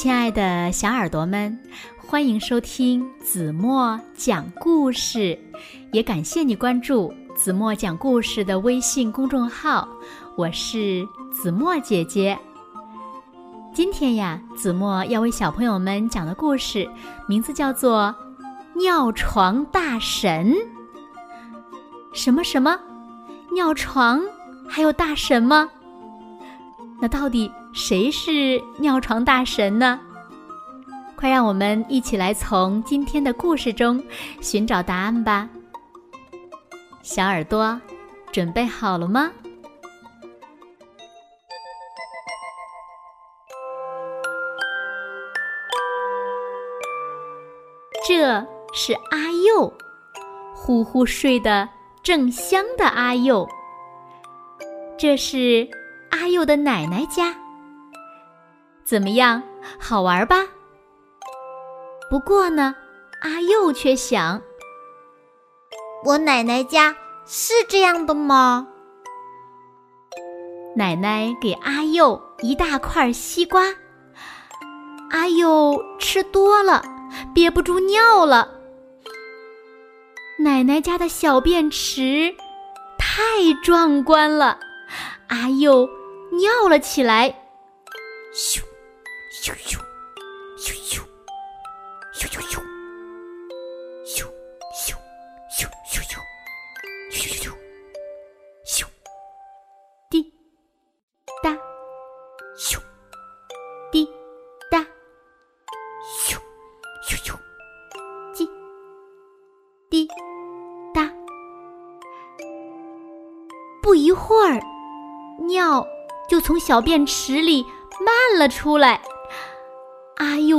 亲爱的小耳朵们，欢迎收听子墨讲故事，也感谢你关注子墨讲故事的微信公众号。我是子墨姐姐。今天呀，子墨要为小朋友们讲的故事名字叫做《尿床大神》。什么什么？尿床还有大神吗？那到底？谁是尿床大神呢？快让我们一起来从今天的故事中寻找答案吧！小耳朵，准备好了吗？这是阿佑，呼呼睡得正香的阿佑。这是阿佑的奶奶家。怎么样，好玩吧？不过呢，阿佑却想：我奶奶家是这样的吗？奶奶给阿佑一大块西瓜，阿佑吃多了，憋不住尿了。奶奶家的小便池太壮观了，阿佑尿了起来，咻！咻咻咻咻咻咻咻咻咻咻咻咻咻咻咻滴答咻滴答咻咻咻滴滴答。不一会儿，尿就从小便池里漫了出来。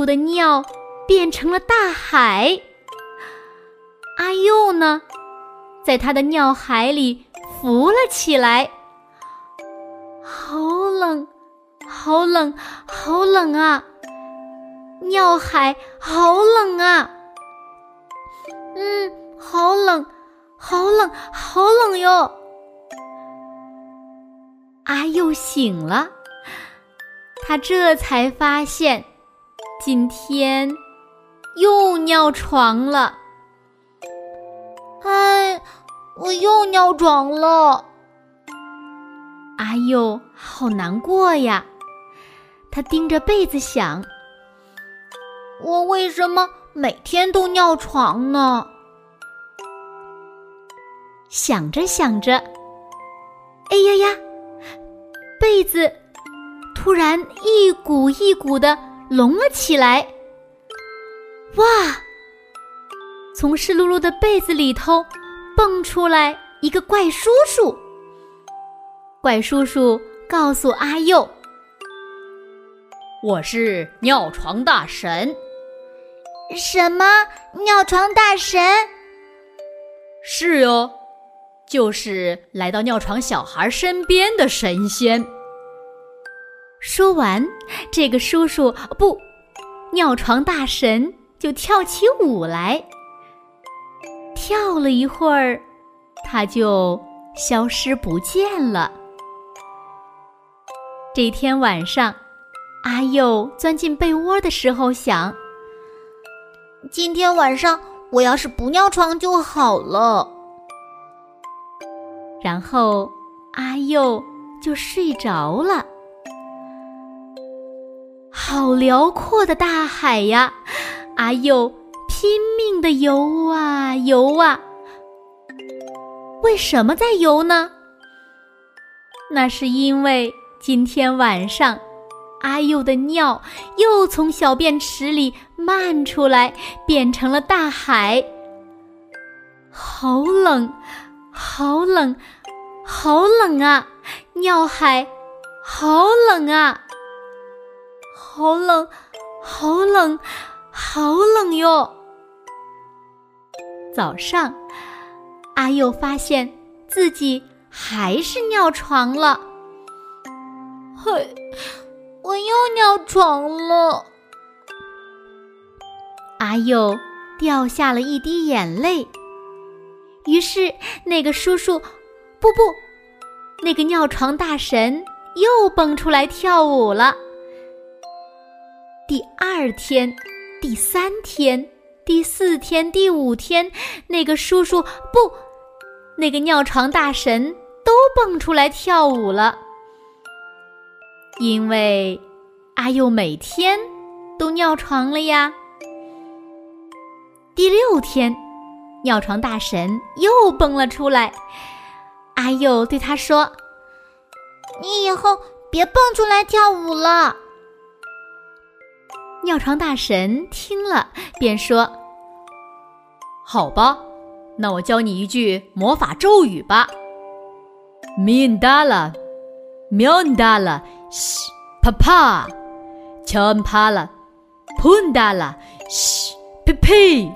阿佑的尿变成了大海，阿佑呢，在他的尿海里浮了起来。好冷，好冷，好冷啊！尿海好冷啊！嗯，好冷，好冷，好冷哟！阿佑醒了，他这才发现。今天又尿床了，哎，我又尿床了。阿佑好难过呀，他盯着被子想：我为什么每天都尿床呢？想着想着，哎呀呀，被子突然一股一股的。隆了起来！哇，从湿漉漉的被子里头蹦出来一个怪叔叔。怪叔叔告诉阿佑：“我是尿床大神。”“什么尿床大神？”“是哟，就是来到尿床小孩身边的神仙。”说完，这个叔叔不，尿床大神就跳起舞来。跳了一会儿，他就消失不见了。这天晚上，阿佑钻进被窝的时候想：今天晚上我要是不尿床就好了。然后阿佑就睡着了。好辽阔的大海呀！阿佑拼命的游啊游啊。为什么在游呢？那是因为今天晚上，阿佑的尿又从小便池里漫出来，变成了大海。好冷，好冷，好冷啊！尿海，好冷啊！好冷，好冷，好冷哟！早上，阿佑发现自己还是尿床了。嘿，我又尿床了。阿佑掉下了一滴眼泪。于是，那个叔叔，不不，那个尿床大神又蹦出来跳舞了。第二天、第三天、第四天、第五天，那个叔叔不，那个尿床大神都蹦出来跳舞了，因为阿佑每天都尿床了呀。第六天，尿床大神又蹦了出来。阿佑对他说：“你以后别蹦出来跳舞了。”尿床大神听了，便说：“好吧，那我教你一句魔法咒语吧。min da la min da la sh pa pa chan pa la pun da la sh p p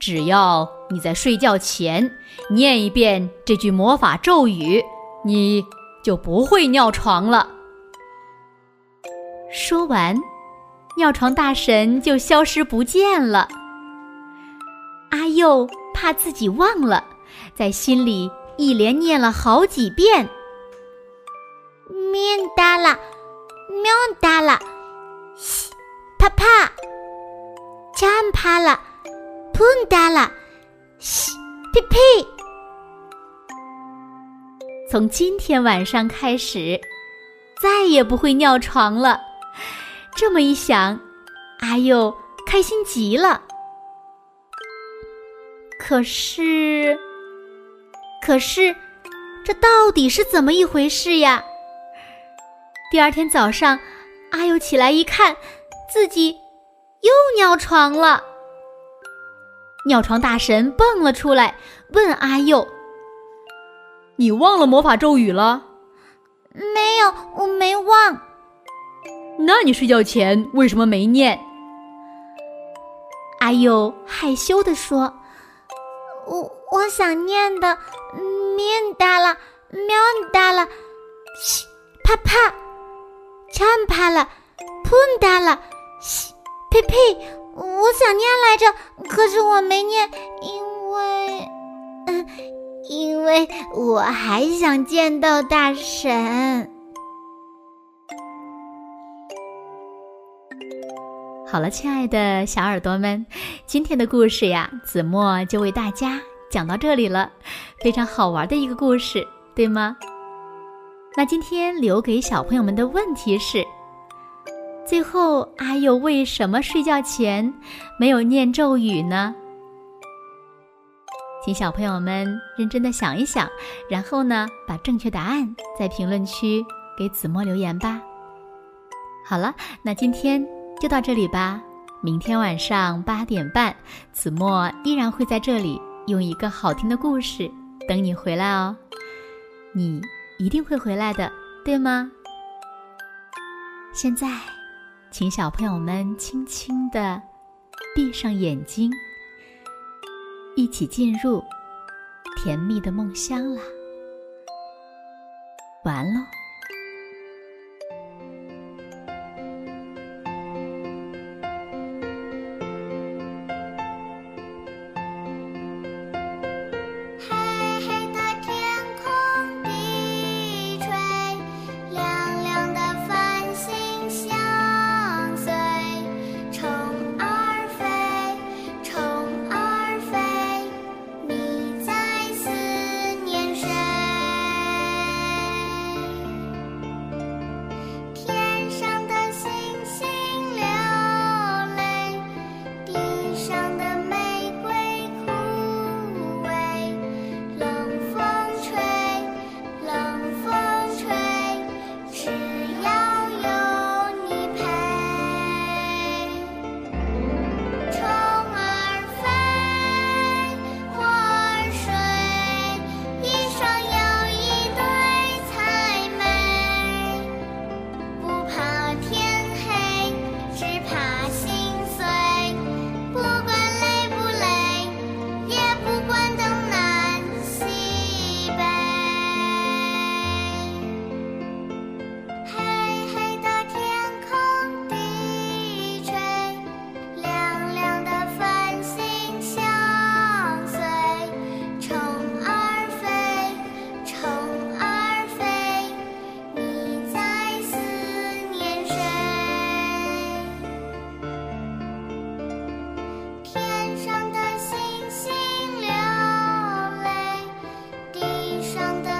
只要你在睡觉前念一遍这句魔法咒语，你就不会尿床了。说完，尿床大神就消失不见了。阿佑怕自己忘了，在心里一连念了好几遍：“面哒啦，喵哒啦，西啪啪，枪啪啦。”喷哒啦，嘘，呸呸！从今天晚上开始，再也不会尿床了。这么一想，阿佑开心极了。可是，可是，这到底是怎么一回事呀？第二天早上，阿佑起来一看，自己又尿床了。尿床大神蹦了出来，问阿佑：“你忘了魔法咒语了？”“没有，我没忘。”“那你睡觉前为什么没念？”阿佑害羞地说：“我我想念的，面大了，喵大了，嘘，啪啪，枪啪了，砰哒了，嘘，呸呸。”我想念来着，可是我没念，因为，嗯，因为我还想见到大神。好了，亲爱的小耳朵们，今天的故事呀，子墨就为大家讲到这里了，非常好玩的一个故事，对吗？那今天留给小朋友们的问题是。最后，阿佑为什么睡觉前没有念咒语呢？请小朋友们认真的想一想，然后呢，把正确答案在评论区给子墨留言吧。好了，那今天就到这里吧。明天晚上八点半，子墨依然会在这里用一个好听的故事等你回来哦。你一定会回来的，对吗？现在。请小朋友们轻轻地闭上眼睛，一起进入甜蜜的梦乡啦！完喽。上的。